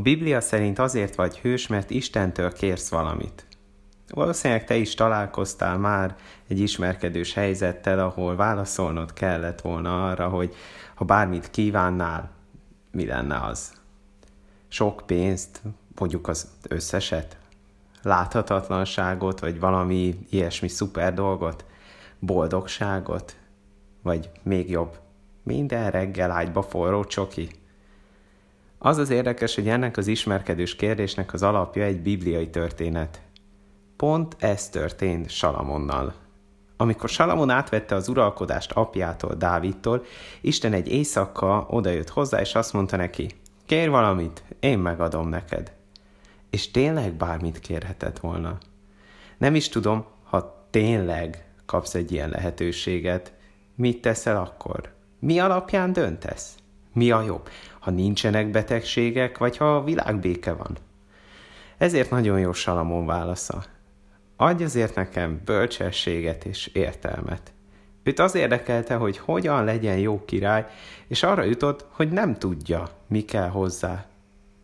Biblia szerint azért vagy hős, mert Istentől kérsz valamit. Valószínűleg te is találkoztál már egy ismerkedős helyzettel, ahol válaszolnod kellett volna arra, hogy ha bármit kívánnál, mi lenne az? Sok pénzt, mondjuk az összeset, láthatatlanságot, vagy valami ilyesmi szuper dolgot, boldogságot, vagy még jobb, minden reggel ágyba forró csoki. Az az érdekes, hogy ennek az ismerkedős kérdésnek az alapja egy bibliai történet. Pont ez történt Salamonnal. Amikor Salamon átvette az uralkodást apjától, Dávidtól, Isten egy éjszaka odajött hozzá, és azt mondta neki, kér valamit, én megadom neked. És tényleg bármit kérhetett volna. Nem is tudom, ha tényleg kapsz egy ilyen lehetőséget, mit teszel akkor? Mi alapján döntesz? Mi a jobb? Ha nincsenek betegségek, vagy ha a világbéke van? Ezért nagyon jó Salamon válasza. Adj azért nekem bölcsességet és értelmet. Őt az érdekelte, hogy hogyan legyen jó király, és arra jutott, hogy nem tudja, mi kell hozzá.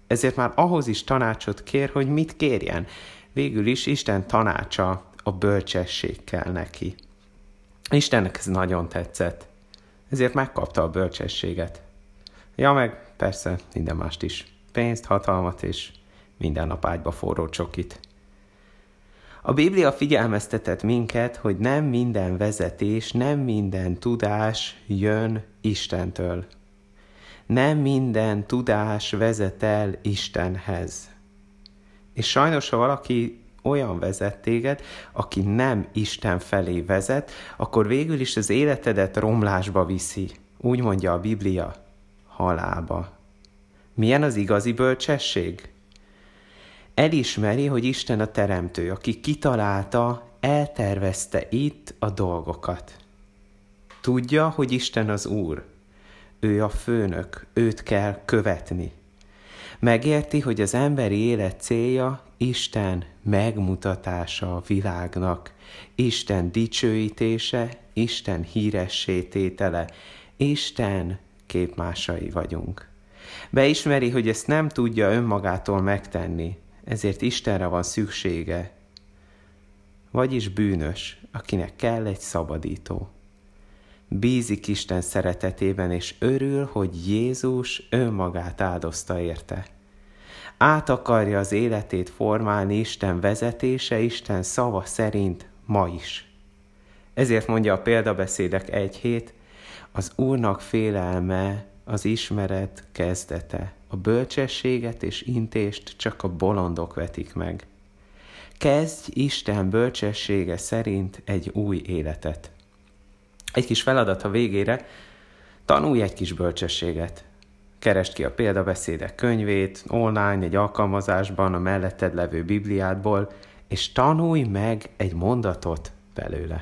Ezért már ahhoz is tanácsot kér, hogy mit kérjen. Végül is Isten tanácsa a bölcsesség kell neki. Istennek ez nagyon tetszett, ezért megkapta a bölcsességet. Ja, meg persze minden mást is. Pénzt, hatalmat és minden nap ágyba forró csokit. A Biblia figyelmeztetett minket, hogy nem minden vezetés, nem minden tudás jön Istentől. Nem minden tudás vezet el Istenhez. És sajnos, ha valaki olyan vezet téged, aki nem Isten felé vezet, akkor végül is az életedet romlásba viszi. Úgy mondja a Biblia, halába. Milyen az igazi bölcsesség? Elismeri, hogy Isten a teremtő, aki kitalálta, eltervezte itt a dolgokat. Tudja, hogy Isten az Úr. Ő a főnök, őt kell követni. Megérti, hogy az emberi élet célja Isten megmutatása a világnak, Isten dicsőítése, Isten híressététele, Isten képmásai vagyunk. Beismeri, hogy ezt nem tudja önmagától megtenni, ezért Istenre van szüksége, vagyis bűnös, akinek kell egy szabadító. Bízik Isten szeretetében, és örül, hogy Jézus önmagát áldozta érte. Át akarja az életét formálni Isten vezetése, Isten szava szerint ma is. Ezért mondja a példabeszédek egy hét, az Úrnak félelme az ismeret kezdete. A bölcsességet és intést csak a bolondok vetik meg. Kezdj Isten bölcsessége szerint egy új életet. Egy kis feladat a végére, tanulj egy kis bölcsességet. Keresd ki a példabeszédek könyvét, online, egy alkalmazásban, a melletted levő Bibliádból, és tanulj meg egy mondatot belőle.